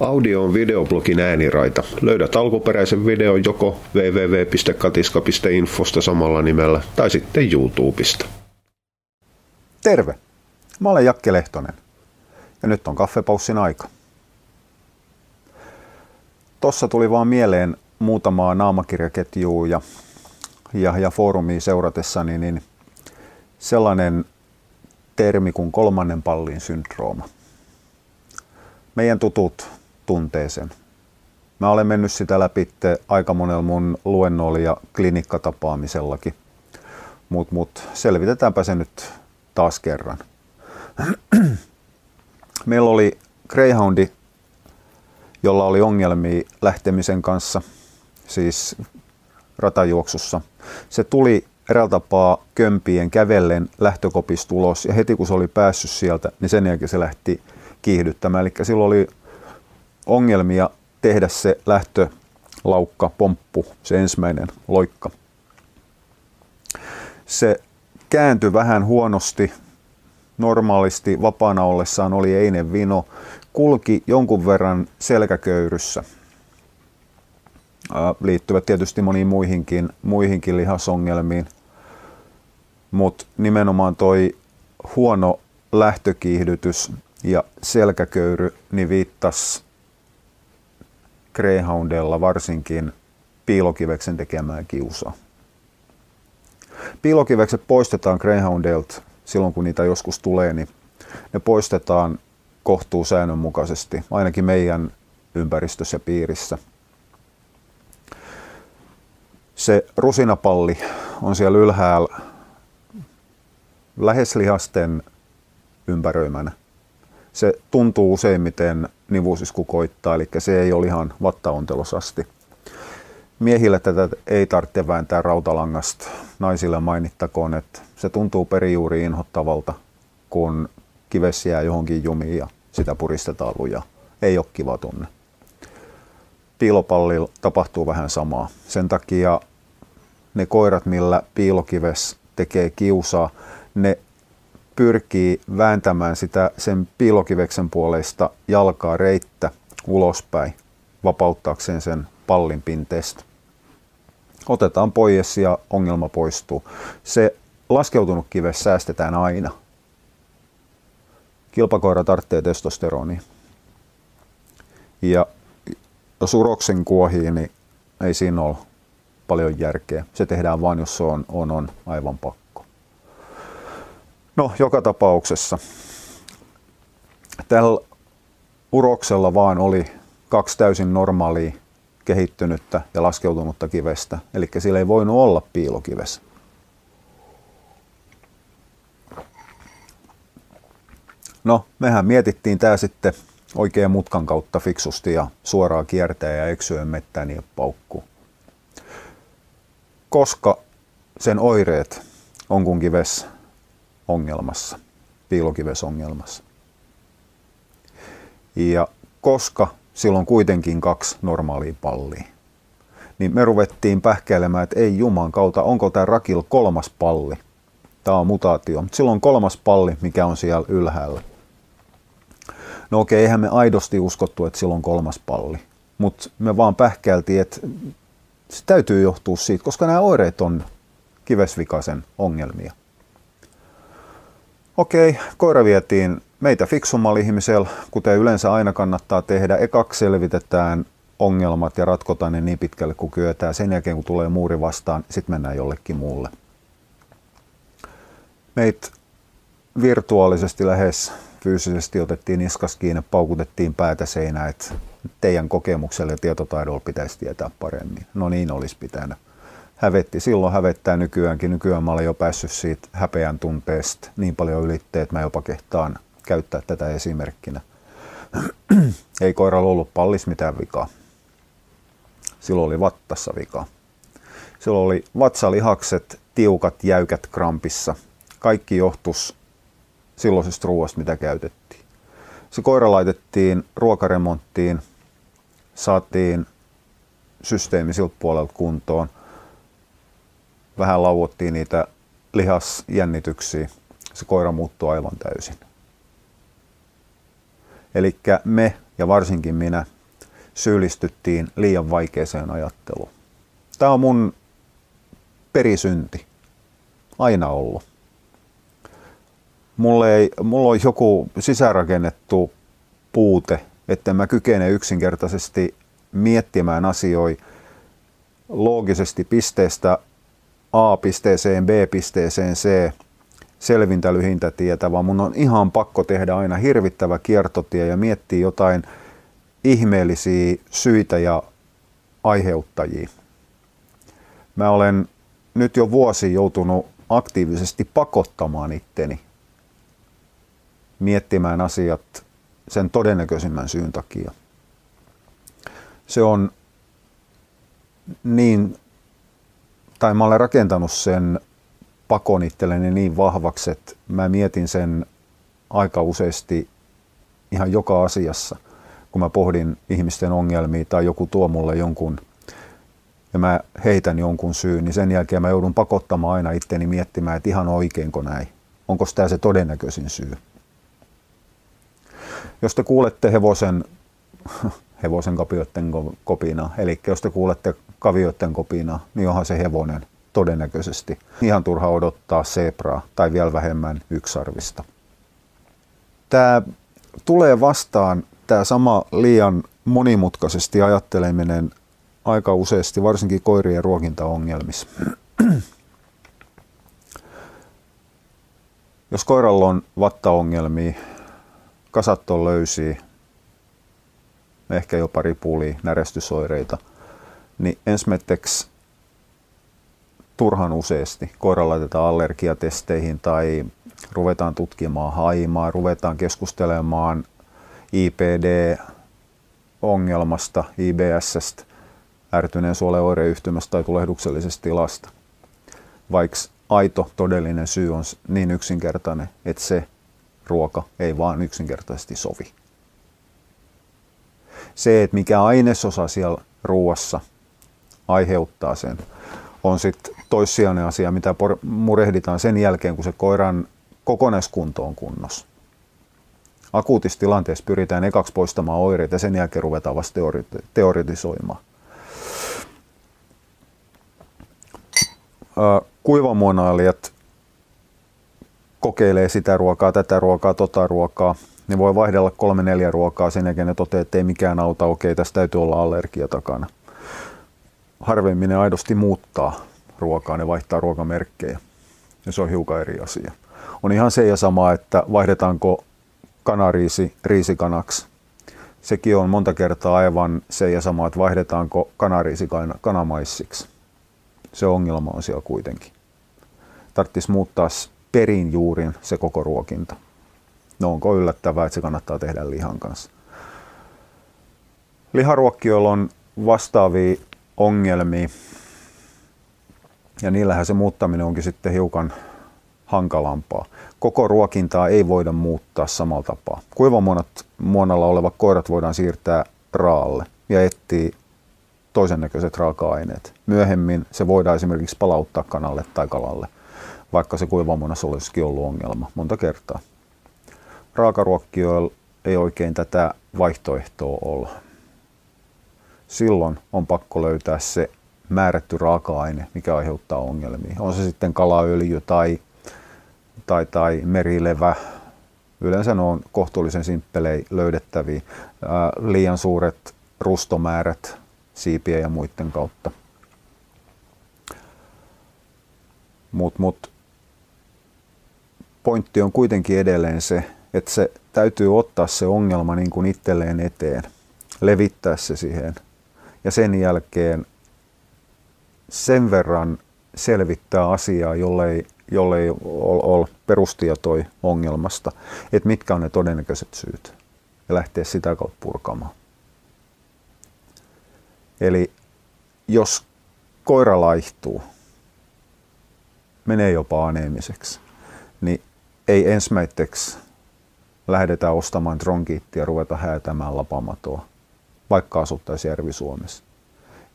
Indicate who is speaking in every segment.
Speaker 1: Audio on videoblogin ääniraita. Löydät alkuperäisen videon joko www.katiska.infosta samalla nimellä tai sitten YouTubesta.
Speaker 2: Terve! Mä olen Jakke Lehtonen ja nyt on kaffepaussin aika. Tossa tuli vaan mieleen muutamaa naamakirjaketjua ja, ja, ja foorumia seuratessani, niin sellainen termi kuin kolmannen pallin syndrooma. Meidän tutut tuntee sen. Mä olen mennyt sitä läpi aika monella mun luennolla ja klinikkatapaamisellakin. Mut, mut selvitetäänpä se nyt taas kerran. Meillä oli Greyhoundi, jolla oli ongelmia lähtemisen kanssa, siis ratajuoksussa. Se tuli eräällä tapaa kömpien kävellen lähtökopista ulos ja heti kun se oli päässyt sieltä, niin sen jälkeen se lähti kiihdyttämään. Eli silloin oli ongelmia tehdä se lähtölaukka, pomppu, se ensimmäinen loikka. Se kääntyi vähän huonosti. Normaalisti vapaana ollessaan oli einen vino. Kulki jonkun verran selkäköyryssä. Liittyvät tietysti moniin muihinkin, muihinkin lihasongelmiin. Mutta nimenomaan toi huono lähtökiihdytys ja selkäköyry niin viittasi Greyhoundella varsinkin piilokiveksen tekemään kiusaa. Piilokivekset poistetaan Greyhoundelta silloin, kun niitä joskus tulee, niin ne poistetaan kohtuu säännönmukaisesti, ainakin meidän ympäristössä ja piirissä. Se rusinapalli on siellä ylhäällä lähes lihasten ympäröimänä se tuntuu useimmiten nivusisku koittaa, eli se ei ole ihan vattaontelosasti. Miehillä tätä ei tarvitse vääntää rautalangasta. Naisille mainittakoon, että se tuntuu perijuuri inhottavalta, kun kives jää johonkin jumiin ja sitä puristetaan lujaa. Ei ole kiva tunne. Piilopallilla tapahtuu vähän samaa. Sen takia ne koirat, millä piilokives tekee kiusaa, ne pyrkii vääntämään sitä sen piilokiveksen puolesta jalkaa reittä ulospäin vapauttaakseen sen pallin pinteestä. Otetaan pois ja ongelma poistuu. Se laskeutunut kives säästetään aina. Kilpakoira tarvitsee testosteronia. Ja jos uroksen kuohii, niin ei siinä ole paljon järkeä. Se tehdään vain, jos se on, on, on aivan pakko. No, joka tapauksessa. Tällä uroksella vaan oli kaksi täysin normaalia kehittynyttä ja laskeutunutta kivestä, eli sillä ei voinut olla piilokives. No, mehän mietittiin tämä sitten oikein mutkan kautta fiksusti ja suoraan kiertää ja eksyön mettään ja paukku. Koska sen oireet on kun kives ongelmassa, piilokivesongelmassa. Ja koska silloin kuitenkin kaksi normaalia pallia, niin me ruvettiin pähkäilemään, että ei juman kautta, onko tämä rakil kolmas palli. Tämä on mutaatio, mutta silloin kolmas palli, mikä on siellä ylhäällä. No okei, eihän me aidosti uskottu, että silloin kolmas palli. Mutta me vaan pähkäiltiin, että se täytyy johtua siitä, koska nämä oireet on kivesvikaisen ongelmia. Okei, koira vietiin meitä fiksummalla ihmisellä, kuten yleensä aina kannattaa tehdä. Ekaksi selvitetään ongelmat ja ratkotaan ne niin pitkälle kuin kyetään. Sen jälkeen kun tulee muuri vastaan, sitten mennään jollekin muulle. Meit virtuaalisesti lähes fyysisesti otettiin niskas kiinni, paukutettiin päätä seinään, että teidän kokemukselle ja tietotaidolla pitäisi tietää paremmin. No niin olisi pitänyt hävetti. Silloin hävettää nykyäänkin. Nykyään mä olen jo päässyt siitä häpeän tunteesta niin paljon ylitteen, että mä jopa kehtaan käyttää tätä esimerkkinä. Ei koiralla ollut pallis mitään vikaa. Silloin oli vattassa vikaa. Silloin oli vatsalihakset tiukat, jäykät krampissa. Kaikki johtus silloisesta ruoasta, mitä käytettiin. Se koira laitettiin ruokaremonttiin, saatiin systeemi siltä puolelta kuntoon – vähän lauottiin niitä lihasjännityksiä, se koira muuttui aivan täysin. Eli me ja varsinkin minä syyllistyttiin liian vaikeeseen ajatteluun. Tämä on mun perisynti. Aina ollut. Mulla, ei, mulla on joku sisärakennettu puute, että mä kykene yksinkertaisesti miettimään asioita loogisesti pisteestä A-pisteeseen, B-pisteeseen, C, selvintä lyhintä tietä, vaan mun on ihan pakko tehdä aina hirvittävä kiertotie ja miettiä jotain ihmeellisiä syitä ja aiheuttajia. Mä olen nyt jo vuosi joutunut aktiivisesti pakottamaan itteni miettimään asiat sen todennäköisimmän syyn takia. Se on niin, tai mä olen rakentanut sen pakon niin vahvaksi, että mä mietin sen aika useasti ihan joka asiassa, kun mä pohdin ihmisten ongelmia tai joku tuo mulle jonkun ja mä heitän jonkun syyn, niin sen jälkeen mä joudun pakottamaan aina itteni miettimään, että ihan oikeinko näin. Onko tämä se todennäköisin syy? Jos te kuulette hevosen, hevosen kavioiden kopina, eli jos te kuulette kavioiden kopina, niin onhan se hevonen todennäköisesti. Ihan turha odottaa sebraa tai vielä vähemmän yksarvista. Tämä tulee vastaan tämä sama liian monimutkaisesti ajatteleminen aika useasti, varsinkin koirien ruokintaongelmissa. Jos koiralla on vattaongelmia, kasat on löysiä, ehkä jopa ripuli, närestysoireita, niin ensimmäiseksi turhan useasti koira laitetaan allergiatesteihin tai ruvetaan tutkimaan haimaa, ruvetaan keskustelemaan IPD-ongelmasta, IBSstä, ärtyneen suolen oireyhtymästä tai tulehduksellisesta tilasta. Vaikka aito todellinen syy on niin yksinkertainen, että se ruoka ei vaan yksinkertaisesti sovi. Se, että mikä ainesosa siellä ruoassa aiheuttaa sen, on sitten toissijainen asia, mitä murehditaan sen jälkeen, kun se koiran kokonaiskunto on kunnossa. Akuutissa tilanteessa pyritään ekaksi poistamaan oireita ja sen jälkeen ruvetaan vasta teoritisoimaan. Kuivamuonailijat kokeilee sitä ruokaa, tätä ruokaa, tota ruokaa. Ne voi vaihdella kolme neljä ruokaa, sen jälkeen ne toteaa, että ei mikään auta, okei, tässä täytyy olla allergia takana. Harvemmin ne aidosti muuttaa ruokaa, ne vaihtaa ruokamerkkejä. Ja se on hiukan eri asia. On ihan se ja sama, että vaihdetaanko kanariisi riisikanaksi. Sekin on monta kertaa aivan se ja sama, että vaihdetaanko kanariisi kanamaissiksi. Se ongelma on siellä kuitenkin. Tarvitsisi muuttaa perin juurin se koko ruokinta. No onko yllättävää, että se kannattaa tehdä lihan kanssa. Liharuokkijoilla on vastaavia ongelmia ja niillähän se muuttaminen onkin sitten hiukan hankalampaa. Koko ruokintaa ei voida muuttaa samalla tapaa. Kuivamuonalla olevat koirat voidaan siirtää raalle ja etsiä toisen näköiset raaka-aineet. Myöhemmin se voidaan esimerkiksi palauttaa kanalle tai kalalle, vaikka se kuivamuonassa olisikin ollut ongelma monta kertaa. Raakaruokkijoilla ei oikein tätä vaihtoehtoa olla. Silloin on pakko löytää se määrätty raaka-aine, mikä aiheuttaa ongelmia. On se sitten kalaöljy tai, tai, tai merilevä. Yleensä ne on kohtuullisen simppelei löydettäviä. Ää, liian suuret rustomäärät siipien ja muiden kautta. Mut, mut, pointti on kuitenkin edelleen se, että se täytyy ottaa se ongelma niin kuin itselleen eteen, levittää se siihen ja sen jälkeen sen verran selvittää asiaa, jollei, jollei ole ol perustietoi ongelmasta, että mitkä on ne todennäköiset syyt ja lähteä sitä kautta purkamaan. Eli jos koira laihtuu, menee jopa aneemiseksi, niin ei ensimmäiseksi lähdetä ostamaan tronkiittia ja ruveta häätämään lapamatoa, vaikka asuttaisiin Järvi-Suomessa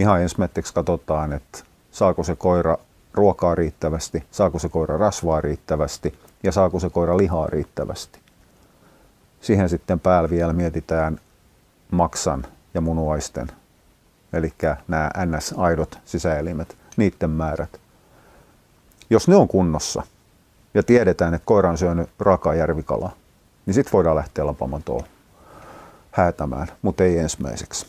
Speaker 2: ihan ensimmäiseksi katsotaan, että saako se koira ruokaa riittävästi, saako se koira rasvaa riittävästi ja saako se koira lihaa riittävästi. Siihen sitten päällä vielä mietitään maksan ja munuaisten, eli nämä NS-aidot sisäelimet, niiden määrät. Jos ne on kunnossa ja tiedetään, että koira on syönyt rakaa järvikalaa, niin sitten voidaan lähteä lapamatoon häätämään, mutta ei ensimmäiseksi.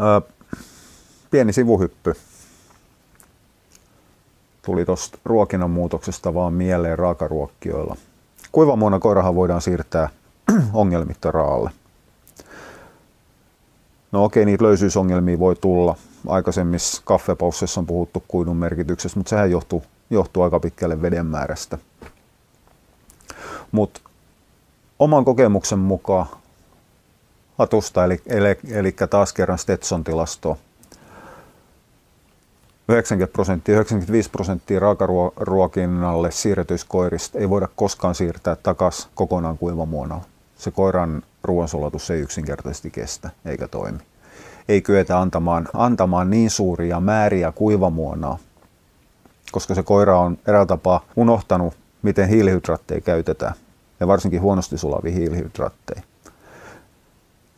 Speaker 2: Öö, pieni sivuhyppy. Tuli tuosta ruokinnan muutoksesta vaan mieleen raakaruokkioilla. Kuivamuona koirahan voidaan siirtää ongelmitta raalle. No okei, niitä löysyysongelmia voi tulla. Aikaisemmissa kaffepaussissa on puhuttu kuidun merkityksestä, mutta sehän johtuu, johtuu aika pitkälle veden määrästä. Mutta oman kokemuksen mukaan hatusta, eli, eli, eli taas kerran Stetson-tilastoa, 90 prosenttia, 95 prosenttia raakaruokinnalle siirretyiskoirista ei voida koskaan siirtää takaisin kokonaan kuivamuonalle. Se koiran ruoansulatus ei yksinkertaisesti kestä eikä toimi. Ei kyetä antamaan, antamaan niin suuria määriä kuivamuonaa, koska se koira on eräällä tapaa unohtanut, miten hiilihydraatteja käytetään, ja varsinkin huonosti sulavia hiilihydraatteja.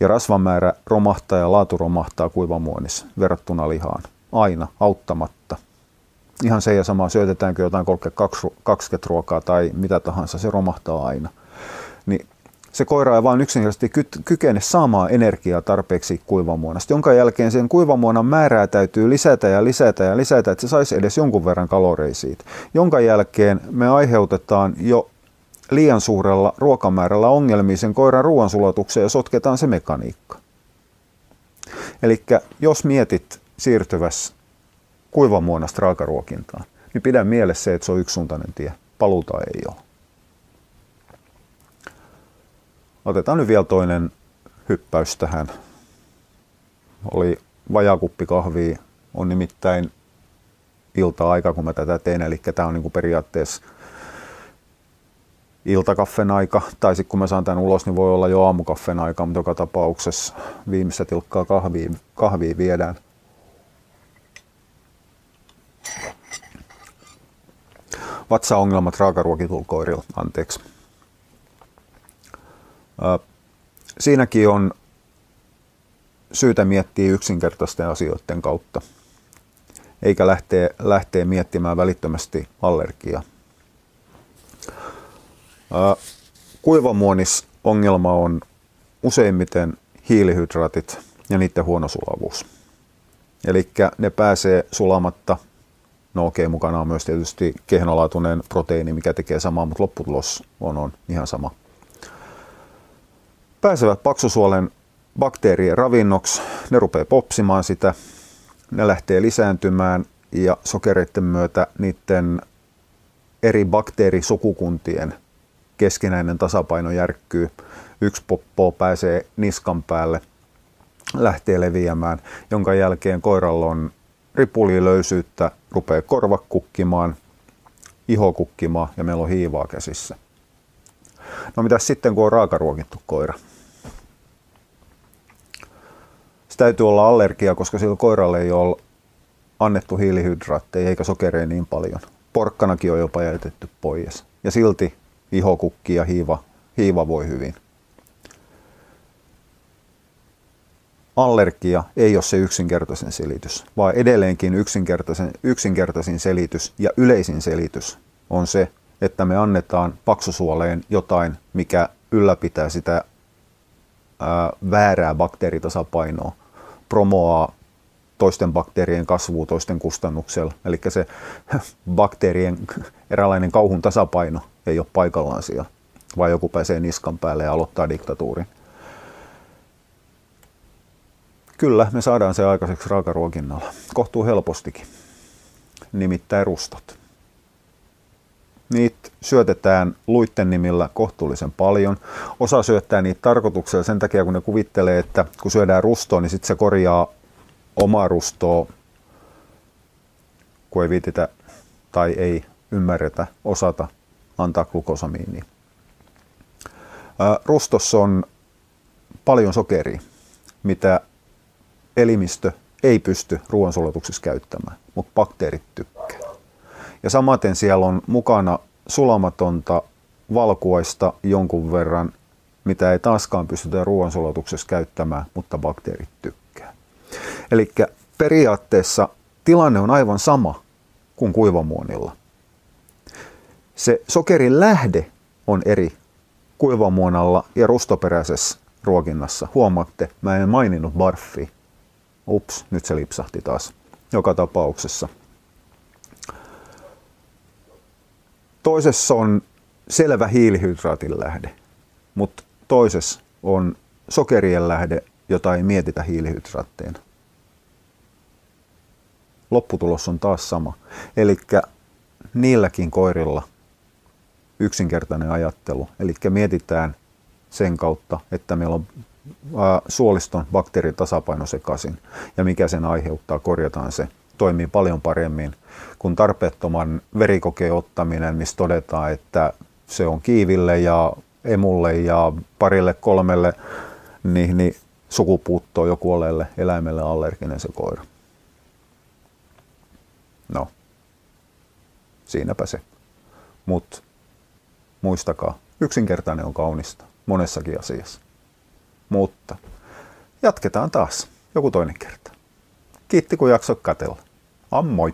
Speaker 2: Ja rasvan määrä romahtaa ja laatu romahtaa kuivamuonissa verrattuna lihaan aina auttamatta. Ihan se ja sama, syötetäänkö jotain 20 ruokaa tai mitä tahansa, se romahtaa aina. Niin se koira ei vain yksinkertaisesti ky- kykene saamaan energiaa tarpeeksi kuivamuonasta, jonka jälkeen sen kuivamuonan määrää täytyy lisätä ja lisätä ja lisätä, että se saisi edes jonkun verran kaloreja siitä. Jonka jälkeen me aiheutetaan jo liian suurella ruokamäärällä ongelmia sen koiran ruoansulatukseen ja sotketaan se mekaniikka. Eli jos mietit siirtyvässä kuivamuonasta raakaruokintaan, niin pidä mielessä se, että se on yksisuuntainen tie. Paluuta ei ole. Otetaan nyt vielä toinen hyppäys tähän. Oli vajakuppi kahvia, on nimittäin ilta-aika, kun mä tätä teen, eli tämä on niin periaatteessa iltakaffen aika, tai sitten kun mä saan tämän ulos, niin voi olla jo aamukaffen aika, mutta joka tapauksessa viimeistä tilkkaa kahvia, kahvia viedään. Vatsaongelmat raakaruokitulkoirilla, anteeksi. Siinäkin on syytä miettiä yksinkertaisten asioiden kautta, eikä lähteä, lähteä miettimään välittömästi allergiaa. Kuivamuonis ongelma on useimmiten hiilihydraatit ja niiden huono sulavuus. Eli ne pääsee sulamatta. No okei, okay, mukana on myös tietysti kehnolaatuinen proteiini, mikä tekee samaa, mutta lopputulos on, on ihan sama pääsevät paksusuolen bakteerien ravinnoksi, ne rupeaa popsimaan sitä, ne lähtee lisääntymään ja sokereiden myötä niiden eri bakteerisukukuntien keskinäinen tasapaino järkkyy. Yksi poppo pääsee niskan päälle, lähtee leviämään, jonka jälkeen koiralla on ripulilöysyyttä, rupeaa korva kukkimaan, iho kukkimaan ja meillä on hiivaa käsissä. No mitä sitten, kun on raakaruokittu koira? Täytyy olla allergia, koska sillä koiralle ei ole annettu hiilihydraatteja eikä sokereja niin paljon. Porkkanakin on jopa jätetty pois. Ja silti ihokukki ja hiiva, hiiva voi hyvin. Allergia ei ole se yksinkertaisen selitys, vaan edelleenkin yksinkertaisen, yksinkertaisin selitys ja yleisin selitys on se, että me annetaan paksusuoleen jotain, mikä ylläpitää sitä ää, väärää bakteeritasapainoa promoaa toisten bakteerien kasvua toisten kustannuksella. Eli se bakteerien eräänlainen kauhun tasapaino ei ole paikallaan siellä, vaan joku pääsee niskan päälle ja aloittaa diktatuurin. Kyllä, me saadaan se aikaiseksi raakaruokinnalla. Kohtuu helpostikin. Nimittäin rustot. Niitä syötetään luitten nimillä kohtuullisen paljon. Osa syöttää niitä tarkoituksella sen takia, kun ne kuvittelee, että kun syödään rustoa, niin sitten se korjaa omaa rustoa, kun ei viititä tai ei ymmärretä, osata antaa glukosamiinia. Rustossa on paljon sokeria, mitä elimistö ei pysty ruoansulatuksessa käyttämään, mutta bakteerit tykkää. Ja samaten siellä on mukana sulamatonta valkuaista jonkun verran, mitä ei taaskaan pystytä ruoansulatuksessa käyttämään, mutta bakteerit tykkää. Eli periaatteessa tilanne on aivan sama kuin kuivamuonilla. Se sokerin lähde on eri kuivamuonalla ja rustoperäisessä ruokinnassa. Huomaatte, mä en maininnut barfi. Ups, nyt se lipsahti taas. Joka tapauksessa. Toisessa on selvä hiilihydraatin lähde, mutta toisessa on sokerien lähde, jota ei mietitä hiilihydraatteina. Lopputulos on taas sama. Eli niilläkin koirilla yksinkertainen ajattelu. Eli mietitään sen kautta, että meillä on suoliston bakteeritasapaino sekaisin ja mikä sen aiheuttaa, korjataan se. Toimii paljon paremmin kuin tarpeettoman verikokeen ottaminen, missä todetaan, että se on kiiville ja emulle ja parille kolmelle niin, niin sukupuuttoon jo kuolleelle eläimelle allerginen se koira. No, siinäpä se. Mutta muistakaa, yksinkertainen on kaunista monessakin asiassa. Mutta jatketaan taas joku toinen kerta. Kiitti kun jaksot katella. on Moi!